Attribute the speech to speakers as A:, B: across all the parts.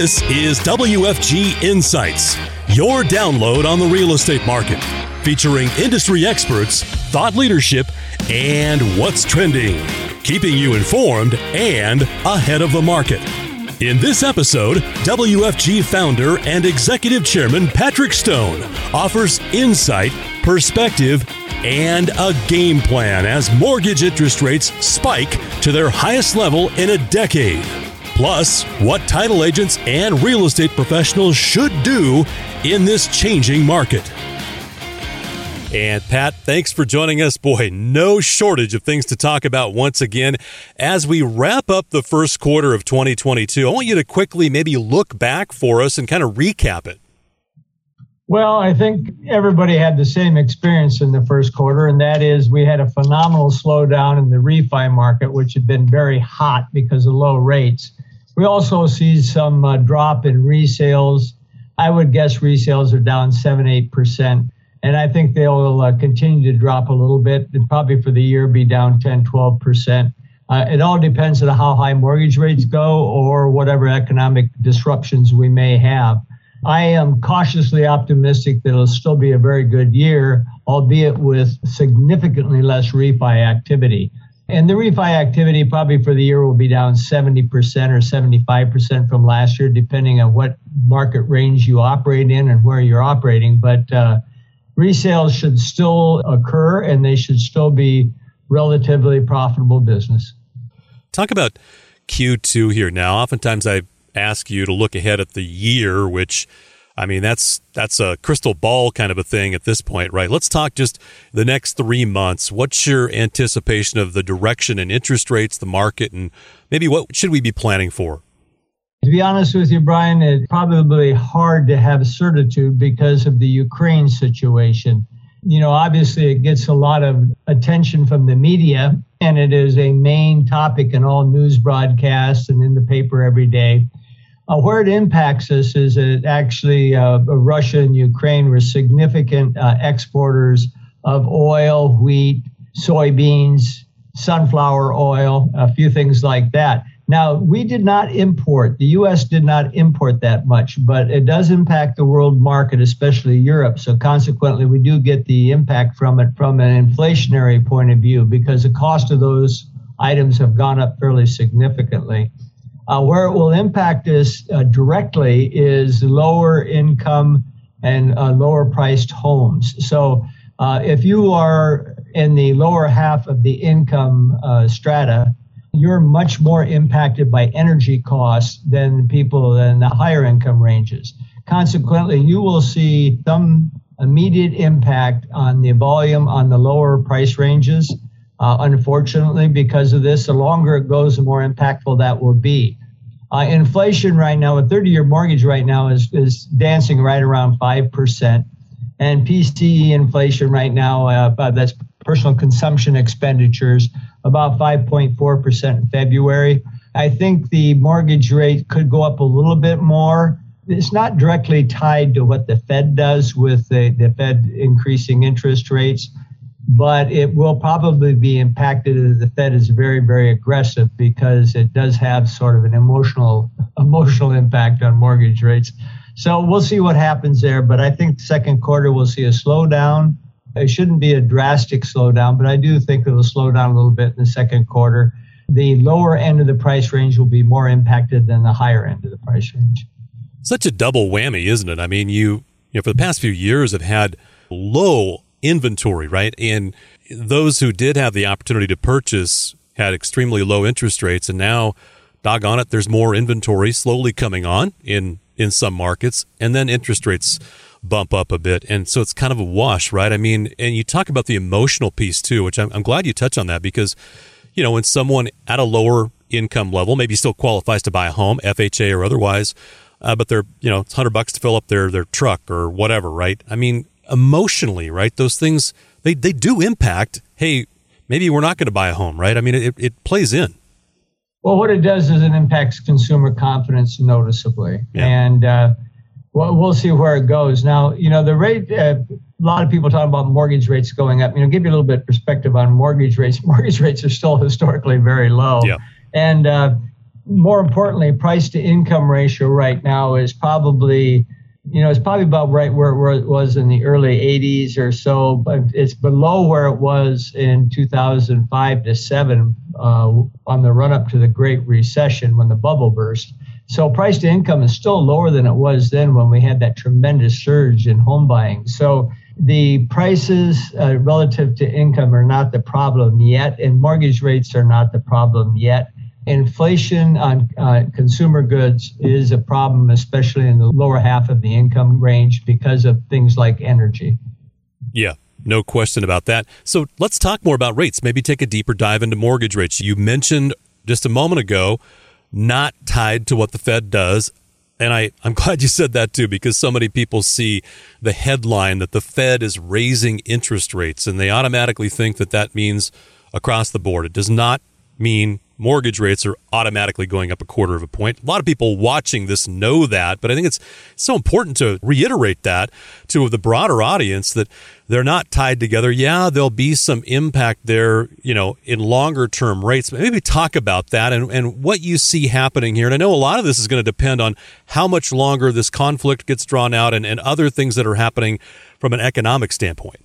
A: This is WFG Insights, your download on the real estate market, featuring industry experts, thought leadership, and what's trending, keeping you informed and ahead of the market. In this episode, WFG founder and executive chairman Patrick Stone offers insight, perspective, and a game plan as mortgage interest rates spike to their highest level in a decade. Plus, what title agents and real estate professionals should do in this changing market. And Pat, thanks for joining us. Boy, no shortage of things to talk about once again. As we wrap up the first quarter of 2022, I want you to quickly maybe look back for us and kind of recap it.
B: Well, I think everybody had the same experience in the first quarter, and that is we had a phenomenal slowdown in the refi market, which had been very hot because of low rates. We also see some uh, drop in resales. I would guess resales are down 7 8%. And I think they'll uh, continue to drop a little bit and probably for the year be down 10, 12%. Uh, it all depends on how high mortgage rates go or whatever economic disruptions we may have. I am cautiously optimistic that it'll still be a very good year, albeit with significantly less refi activity. And the refi activity probably for the year will be down 70% or 75% from last year, depending on what market range you operate in and where you're operating. But uh, resales should still occur and they should still be relatively profitable business.
A: Talk about Q2 here now. Oftentimes I ask you to look ahead at the year, which I mean that's that's a crystal ball kind of a thing at this point, right? Let's talk just the next 3 months. What's your anticipation of the direction in interest rates, the market and maybe what should we be planning for?
B: To be honest with you, Brian, it's probably hard to have certitude because of the Ukraine situation. You know, obviously, it gets a lot of attention from the media, and it is a main topic in all news broadcasts and in the paper every day. Uh, where it impacts us is that actually uh, Russia and Ukraine were significant uh, exporters of oil, wheat, soybeans, sunflower oil, a few things like that. Now, we did not import, the US did not import that much, but it does impact the world market, especially Europe. So, consequently, we do get the impact from it from an inflationary point of view because the cost of those items have gone up fairly significantly. Uh, where it will impact us uh, directly is lower income and uh, lower priced homes. So, uh, if you are in the lower half of the income uh, strata, you're much more impacted by energy costs than people in the higher income ranges. Consequently, you will see some immediate impact on the volume on the lower price ranges. Uh, unfortunately, because of this, the longer it goes, the more impactful that will be. Uh, inflation right now, a 30 year mortgage right now is, is dancing right around 5%. And PCE inflation right now, uh, that's personal consumption expenditures, about 5.4% in February. I think the mortgage rate could go up a little bit more. It's not directly tied to what the Fed does with the, the Fed increasing interest rates, but it will probably be impacted if the Fed is very, very aggressive because it does have sort of an emotional emotional impact on mortgage rates. So we'll see what happens there. But I think second quarter we'll see a slowdown it shouldn't be a drastic slowdown, but I do think it'll slow down a little bit in the second quarter. The lower end of the price range will be more impacted than the higher end of the price range.
A: Such a double whammy, isn't it? I mean, you, you know, for the past few years have had low inventory, right? And those who did have the opportunity to purchase had extremely low interest rates, and now, doggone it, there's more inventory slowly coming on in in some markets, and then interest rates bump up a bit. And so it's kind of a wash, right? I mean, and you talk about the emotional piece too, which I'm, I'm glad you touch on that because, you know, when someone at a lower income level maybe still qualifies to buy a home, FHA or otherwise, uh, but they're, you know, it's 100 bucks to fill up their, their truck or whatever, right? I mean, emotionally, right? Those things, they, they do impact, hey, maybe we're not going to buy a home, right? I mean, it, it plays in.
B: Well, what it does is it impacts consumer confidence noticeably. Yeah. And, uh, well, we'll see where it goes. Now, you know, the rate, uh, a lot of people talk about mortgage rates going up. You know, give you a little bit of perspective on mortgage rates. Mortgage rates are still historically very low. Yeah. And uh, more importantly, price to income ratio right now is probably, you know, it's probably about right where, where it was in the early 80s or so, but it's below where it was in 2005 to 7 uh, on the run up to the Great Recession when the bubble burst. So price to income is still lower than it was then when we had that tremendous surge in home buying. So the prices uh, relative to income are not the problem yet, and mortgage rates are not the problem yet. Inflation on uh, consumer goods is a problem, especially in the lower half of the income range because of things like energy.
A: Yeah, no question about that. So let's talk more about rates. Maybe take a deeper dive into mortgage rates. You mentioned just a moment ago not tied to what the Fed does. And I, I'm glad you said that too, because so many people see the headline that the Fed is raising interest rates and they automatically think that that means across the board. It does not mean mortgage rates are automatically going up a quarter of a point. A lot of people watching this know that, but I think it's so important to reiterate that to the broader audience that they're not tied together. Yeah, there'll be some impact there, you know, in longer term rates. Maybe talk about that and, and what you see happening here. And I know a lot of this is going to depend on how much longer this conflict gets drawn out and, and other things that are happening from an economic standpoint.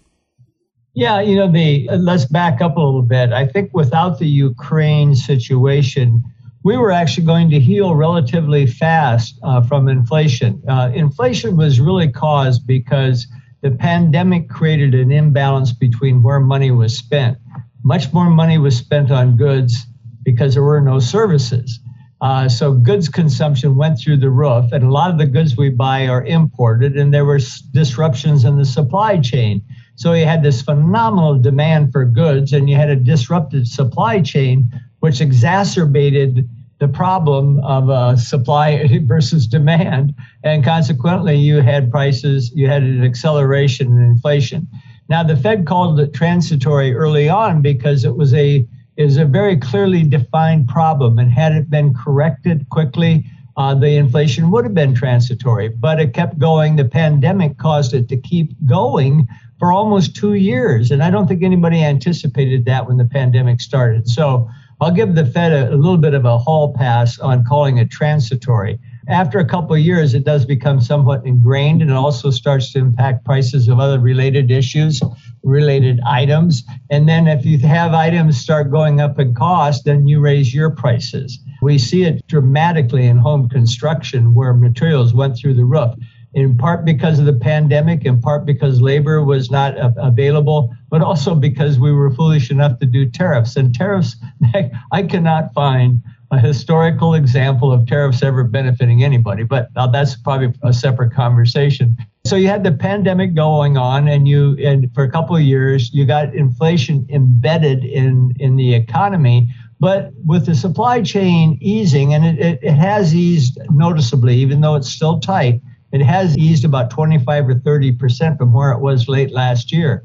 B: Yeah, you know, the let's back up a little bit. I think without the Ukraine situation, we were actually going to heal relatively fast uh, from inflation. Uh, inflation was really caused because the pandemic created an imbalance between where money was spent. Much more money was spent on goods because there were no services. Uh, so goods consumption went through the roof, and a lot of the goods we buy are imported, and there were disruptions in the supply chain. So you had this phenomenal demand for goods and you had a disrupted supply chain, which exacerbated the problem of uh, supply versus demand. And consequently, you had prices, you had an acceleration in inflation. Now, the Fed called it transitory early on because it was a is a very clearly defined problem, and had it been corrected quickly, uh, the inflation would have been transitory. But it kept going. The pandemic caused it to keep going for almost two years. And I don't think anybody anticipated that when the pandemic started. So I'll give the Fed a, a little bit of a hall pass on calling it transitory. After a couple of years, it does become somewhat ingrained and it also starts to impact prices of other related issues, related items. And then if you have items start going up in cost, then you raise your prices. We see it dramatically in home construction where materials went through the roof in part because of the pandemic, in part because labor was not available, but also because we were foolish enough to do tariffs. And tariffs, I cannot find a historical example of tariffs ever benefiting anybody, but uh, that's probably a separate conversation. So you had the pandemic going on, and you and for a couple of years you got inflation embedded in in the economy. But with the supply chain easing, and it, it, it has eased noticeably, even though it's still tight, it has eased about 25 or 30 percent from where it was late last year.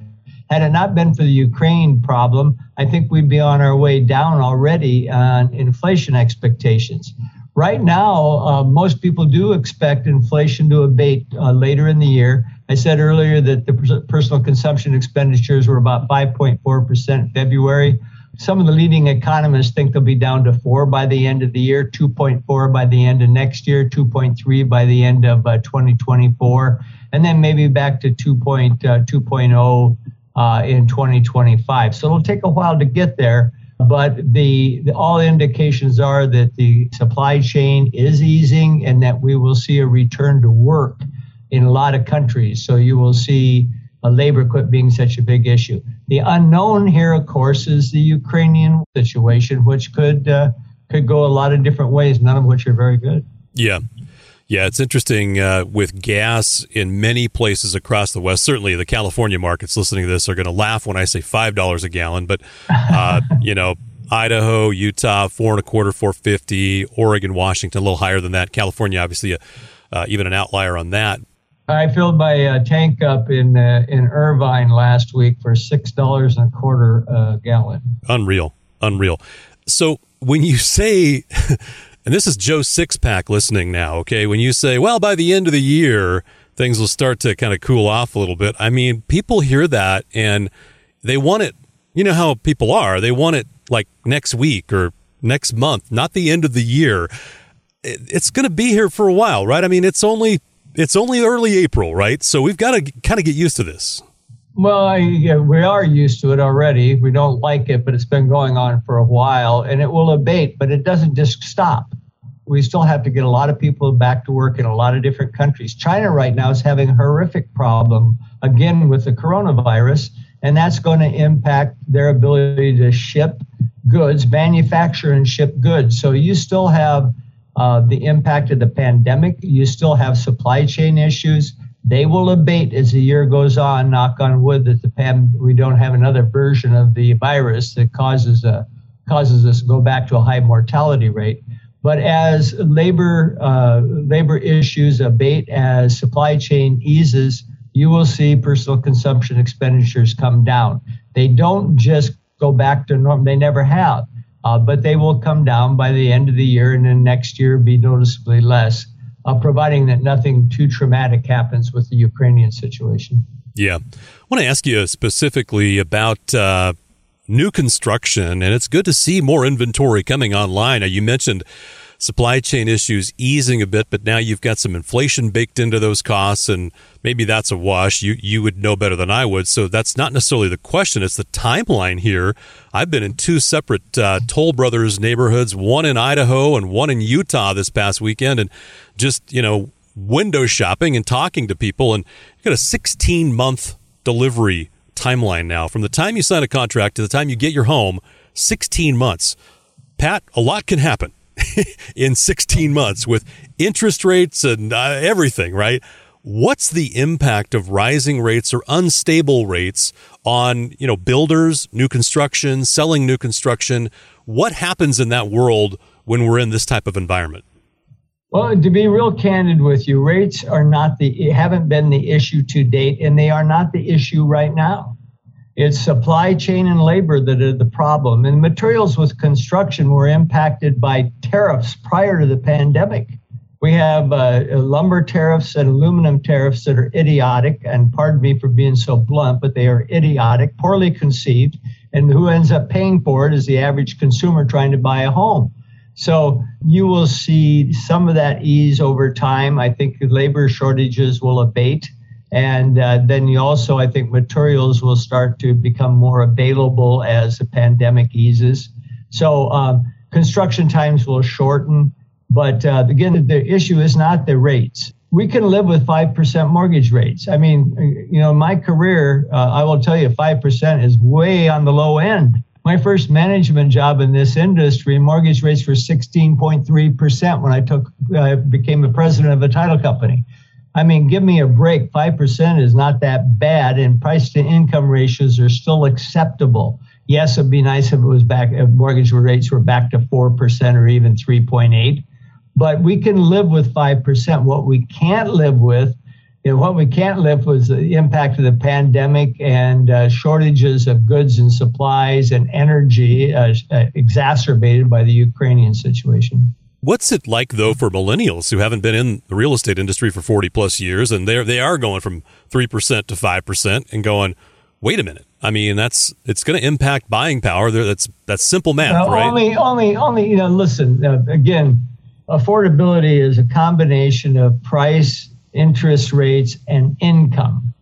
B: Had it not been for the Ukraine problem, I think we'd be on our way down already on inflation expectations. Right now, uh, most people do expect inflation to abate uh, later in the year. I said earlier that the personal consumption expenditures were about 5.4% in February. Some of the leading economists think they'll be down to four by the end of the year, 2.4 by the end of next year, 2.3 by the end of uh, 2024, and then maybe back to 2.2.0 uh, uh, in 2025. So it'll take a while to get there, but the, the all indications are that the supply chain is easing and that we will see a return to work in a lot of countries. So you will see a labor quit being such a big issue. The unknown here, of course, is the Ukrainian situation, which could uh, could go a lot of different ways, none of which are very good.
A: Yeah. Yeah, it's interesting uh, with gas in many places across the West. Certainly, the California markets listening to this are going to laugh when I say five dollars a gallon. But uh, you know, Idaho, Utah, four and a quarter, four fifty. Oregon, Washington, a little higher than that. California, obviously, uh, even an outlier on that.
B: I filled my uh, tank up in uh, in Irvine last week for six dollars and a quarter a gallon.
A: Unreal, unreal. So when you say, and this is Joe Sixpack listening now, okay? When you say, well, by the end of the year things will start to kind of cool off a little bit. I mean, people hear that and they want it. You know how people are. They want it like next week or next month, not the end of the year. It's going to be here for a while, right? I mean, it's only it's only early April, right? So we've got to kind of get used to this.
B: Well, I, yeah, we are used to it already. We don't like it, but it's been going on for a while and it will abate, but it doesn't just stop. We still have to get a lot of people back to work in a lot of different countries. China right now is having a horrific problem, again, with the coronavirus, and that's going to impact their ability to ship goods, manufacture and ship goods. So you still have uh, the impact of the pandemic, you still have supply chain issues they will abate as the year goes on. Knock on wood that the pan, we don't have another version of the virus that causes a causes us to go back to a high mortality rate. But as labor uh, labor issues abate, as supply chain eases, you will see personal consumption expenditures come down. They don't just go back to normal; they never have, uh, but they will come down by the end of the year, and then next year be noticeably less uh, providing that nothing too traumatic happens with the Ukrainian situation.
A: Yeah. I want to ask you specifically about uh, new construction, and it's good to see more inventory coming online. Now, you mentioned supply chain issues easing a bit, but now you've got some inflation baked into those costs, and maybe that's a wash. You you would know better than I would, so that's not necessarily the question. It's the timeline here. I've been in two separate uh, Toll Brothers neighborhoods, one in Idaho and one in Utah this past weekend, and just you know window shopping and talking to people, and you got a 16 month delivery timeline now from the time you sign a contract to the time you get your home. 16 months. Pat, a lot can happen in 16 months with interest rates and uh, everything, right? What's the impact of rising rates or unstable rates on, you know, builders, new construction, selling new construction? What happens in that world when we're in this type of environment?
B: Well, to be real candid with you, rates are not the haven't been the issue to date, and they are not the issue right now. It's supply chain and labor that are the problem. And materials with construction were impacted by tariffs prior to the pandemic. We have uh, lumber tariffs and aluminum tariffs that are idiotic, and pardon me for being so blunt, but they are idiotic, poorly conceived, and who ends up paying for it is the average consumer trying to buy a home. So you will see some of that ease over time. I think labor shortages will abate. And uh, then you also, I think, materials will start to become more available as the pandemic eases. So um, construction times will shorten. But uh, again, the issue is not the rates. We can live with 5% mortgage rates. I mean, you know, my career, uh, I will tell you, 5% is way on the low end. My first management job in this industry, mortgage rates were 16.3% when I took, uh, became the president of a title company. I mean, give me a break. 5% is not that bad, and price to income ratios are still acceptable. Yes, it'd be nice if it was back, if mortgage rates were back to 4% or even 3.8, but we can live with 5%. What we can't live with, you know, what we can't live with is the impact of the pandemic and uh, shortages of goods and supplies and energy uh, uh exacerbated by the Ukrainian situation.
A: What's it like though for millennials who haven't been in the real estate industry for 40 plus years and they're they are going from 3% to 5% and going, "Wait a minute. I mean, that's it's going to impact buying power. That's that's simple math, right?"
B: Only only only you know, listen, uh, again, affordability is a combination of price, interest rates and income.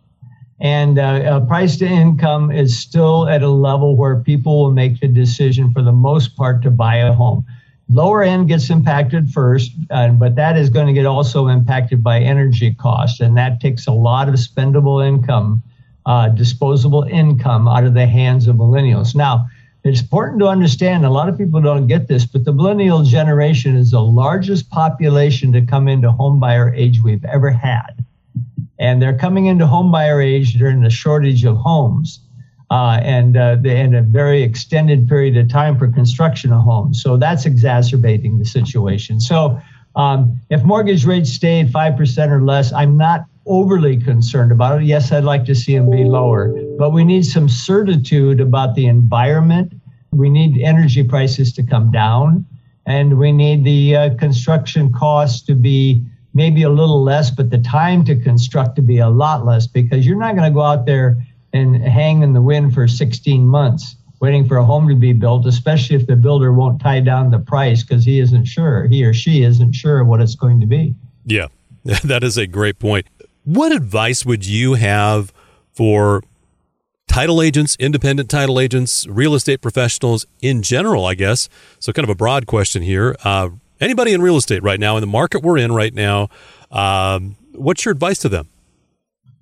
B: And uh, uh, price to income is still at a level where people will make the decision for the most part to buy a home. Lower end gets impacted first, uh, but that is going to get also impacted by energy costs, and that takes a lot of spendable income, uh, disposable income out of the hands of millennials. Now, it's important to understand, a lot of people don't get this, but the millennial generation is the largest population to come into homebuyer age we've ever had. And they're coming into homebuyer age during the shortage of homes uh, and uh, in a very extended period of time for construction of homes. So that's exacerbating the situation. So um, if mortgage rates stay at 5% or less, I'm not overly concerned about it. Yes, I'd like to see them be lower, but we need some certitude about the environment. We need energy prices to come down, and we need the uh, construction costs to be maybe a little less, but the time to construct to be a lot less because you're not going to go out there and hang in the wind for 16 months waiting for a home to be built, especially if the builder won't tie down the price because he isn't sure, he or she isn't sure what it's going to be.
A: Yeah, that is a great point. What advice would you have for title agents, independent title agents, real estate professionals in general, I guess? So, kind of a broad question here. Uh, anybody in real estate right now, in the market we're in right now, um, what's your advice to them?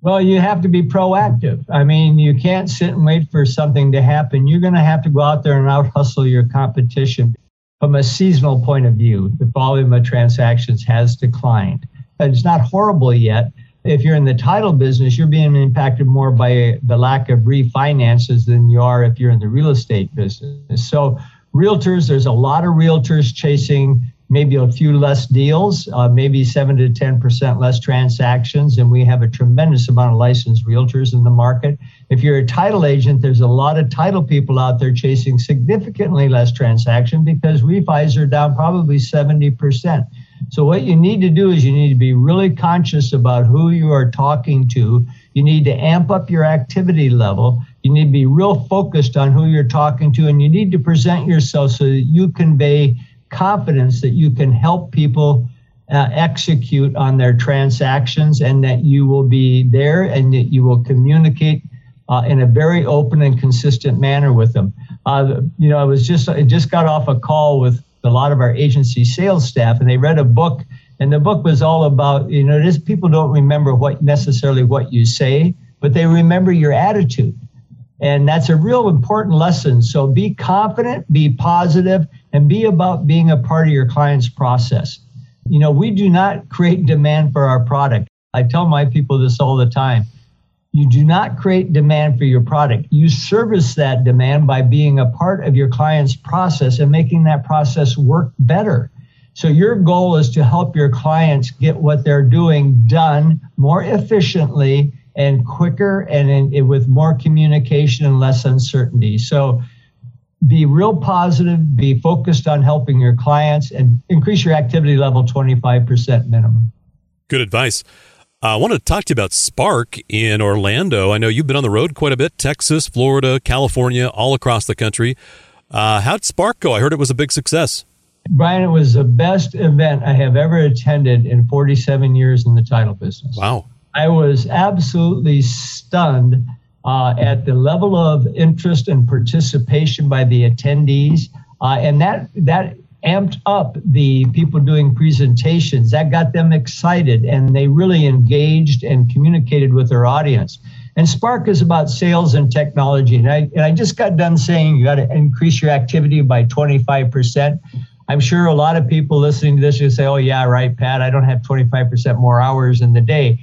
B: Well, you have to be proactive. I mean, you can't sit and wait for something to happen. You're going to have to go out there and out hustle your competition. From a seasonal point of view, the volume of transactions has declined. It's not horrible yet. If you're in the title business, you're being impacted more by the lack of refinances than you are if you're in the real estate business. So, realtors, there's a lot of realtors chasing maybe a few less deals, uh, maybe seven to 10% less transactions. And we have a tremendous amount of licensed realtors in the market. If you're a title agent, there's a lot of title people out there chasing significantly less transaction because refis are down probably 70%. So what you need to do is you need to be really conscious about who you are talking to. You need to amp up your activity level. You need to be real focused on who you're talking to, and you need to present yourself so that you convey confidence that you can help people uh, execute on their transactions and that you will be there and that you will communicate uh, in a very open and consistent manner with them. Uh, you know, I was just I just got off a call with a lot of our agency sales staff, and they read a book, and the book was all about you know, just people don't remember what necessarily what you say, but they remember your attitude. And that's a real important lesson. So be confident, be positive, and be about being a part of your client's process. You know, we do not create demand for our product. I tell my people this all the time. You do not create demand for your product. You service that demand by being a part of your client's process and making that process work better. So your goal is to help your clients get what they're doing done more efficiently and quicker and in, in, with more communication and less uncertainty. So be real positive, be focused on helping your clients, and increase your activity level 25% minimum.
A: Good advice. I want to talk to you about Spark in Orlando. I know you've been on the road quite a bit Texas, Florida, California, all across the country. Uh, how'd Spark go? I heard it was a big success.
B: Brian, it was the best event I have ever attended in 47 years in the title business.
A: Wow.
B: I was absolutely stunned uh, at the level of interest and participation by the attendees, uh, and that that amped up the people doing presentations. That got them excited, and they really engaged and communicated with their audience. And Spark is about sales and technology. And I, and I just got done saying you got to increase your activity by 25%. I'm sure a lot of people listening to this will say, oh, yeah, right, Pat, I don't have 25% more hours in the day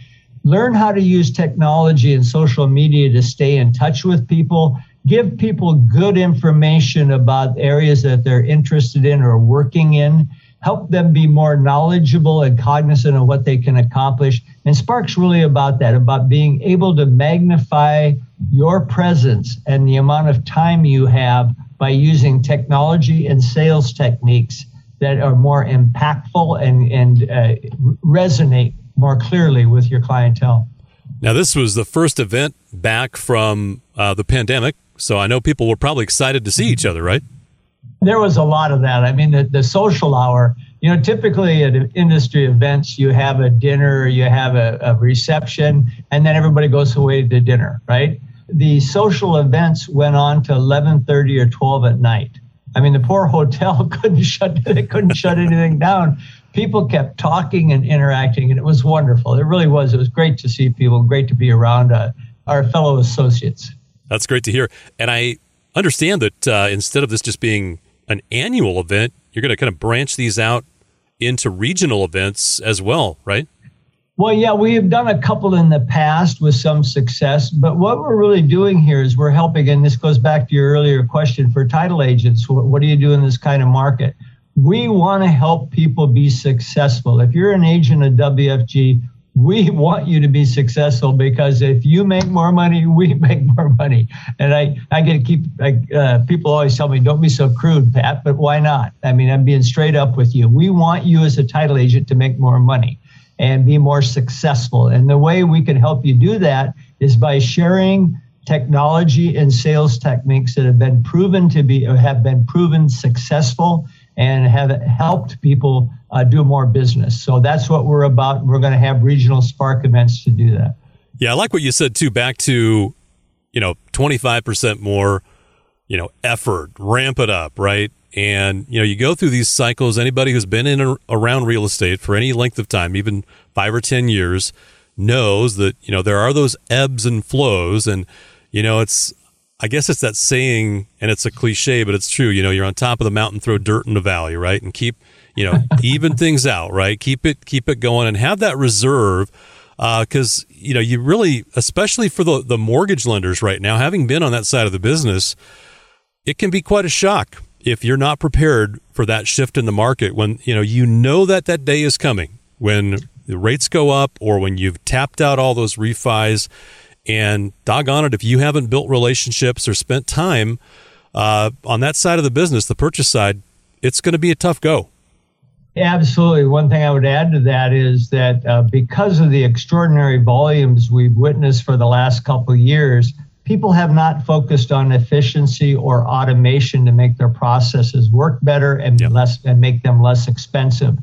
B: learn how to use technology and social media to stay in touch with people. Give people good information about areas that they're interested in or working in. Help them be more knowledgeable and cognizant of what they can accomplish. And sparks really about that about being able to magnify your presence and the amount of time you have by using technology and sales techniques that are more impactful and, and uh, resonate more clearly with your clientele.
A: Now, this was the first event back from uh, the pandemic, so I know people were probably excited to see each other, right?
B: There was a lot of that. I mean, the, the social hour, you know, typically at industry events, you have a dinner, you have a, a reception, and then everybody goes away to dinner, right? The social events went on to 11:30 or 12 at night. I mean, the poor hotel couldn't shut they couldn't shut anything down people kept talking and interacting, and it was wonderful. It really was. It was great to see people, great to be around uh, our fellow associates.
A: That's great to hear. And I understand that uh, instead of this just being an annual event, you're going to kind of branch these out into regional events as well, right?
B: Well, yeah, we have done a couple in the past with some success, but what we're really doing here is we're helping, and this goes back to your earlier question for title agents. What, what do you do in this kind of market? We want to help people be successful. If you're an agent of WFG, we want you to be successful because if you make more money, we make more money. And I, I get to keep, uh, people always tell me, don't be so crude, Pat, but why not? I mean, I'm being straight up with you. We want you as a title agent to make more money and be more successful. And the way we can help you do that is by sharing technology and sales techniques that have been proven to be have been proven successful and have helped people uh, do more business. So that's what we're about. We're going to have regional Spark events to do that.
A: Yeah, I like what you said too. Back to, you know, 25% more, you know, effort, ramp it up, right? And, you know, you go through these cycles. Anybody who's been in or around real estate for any length of time, even five or 10 years, knows that, you know, there are those ebbs and flows. And, you know, it's, I guess it's that saying, and it's a cliche, but it's true. You know, you're on top of the mountain, throw dirt in the valley, right? And keep, you know, even things out, right? Keep it, keep it going, and have that reserve, because uh, you know, you really, especially for the the mortgage lenders right now, having been on that side of the business, it can be quite a shock if you're not prepared for that shift in the market. When you know, you know that that day is coming when the rates go up, or when you've tapped out all those refis and doggone it, if you haven't built relationships or spent time uh, on that side of the business, the purchase side, it's going to be a tough go.
B: Absolutely. One thing I would add to that is that uh, because of the extraordinary volumes we've witnessed for the last couple of years, people have not focused on efficiency or automation to make their processes work better and yep. less and make them less expensive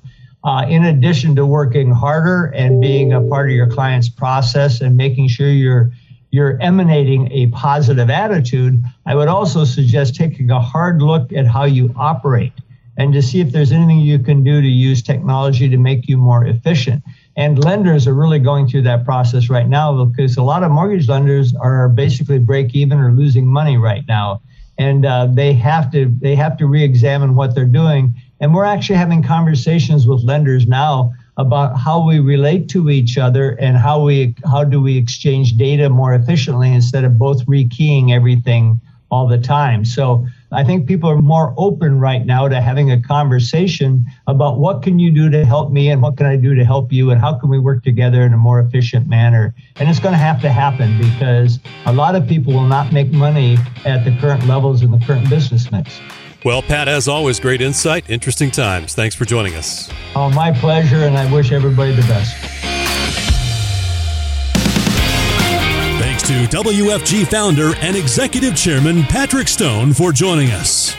B: uh, in addition to working harder and being a part of your client's process and making sure you're you're emanating a positive attitude, I would also suggest taking a hard look at how you operate and to see if there's anything you can do to use technology to make you more efficient. And lenders are really going through that process right now because a lot of mortgage lenders are basically break even or losing money right now, and uh, they have to they have to re-examine what they're doing and we're actually having conversations with lenders now about how we relate to each other and how we how do we exchange data more efficiently instead of both rekeying everything all the time. So I think people are more open right now to having a conversation about what can you do to help me and what can I do to help you and how can we work together in a more efficient manner. And it's going to have to happen because a lot of people will not make money at the current levels in the current business mix.
A: Well, Pat, as always, great insight, interesting times. Thanks for joining us.
B: Oh, my pleasure, and I wish everybody the best.
A: Thanks to WFG founder and executive chairman Patrick Stone for joining us.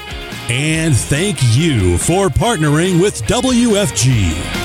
A: And thank you for partnering with WFG.